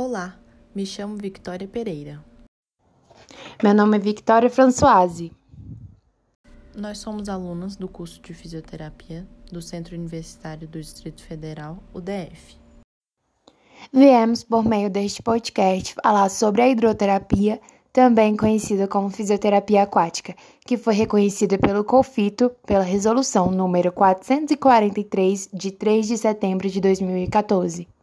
Olá, me chamo Victoria Pereira. Meu nome é Victoria Françoise. Nós somos alunas do curso de Fisioterapia do Centro Universitário do Distrito Federal, UDF. Viemos, por meio deste podcast, falar sobre a hidroterapia, também conhecida como fisioterapia aquática, que foi reconhecida pelo COFITO pela resolução número 443 de 3 de setembro de 2014.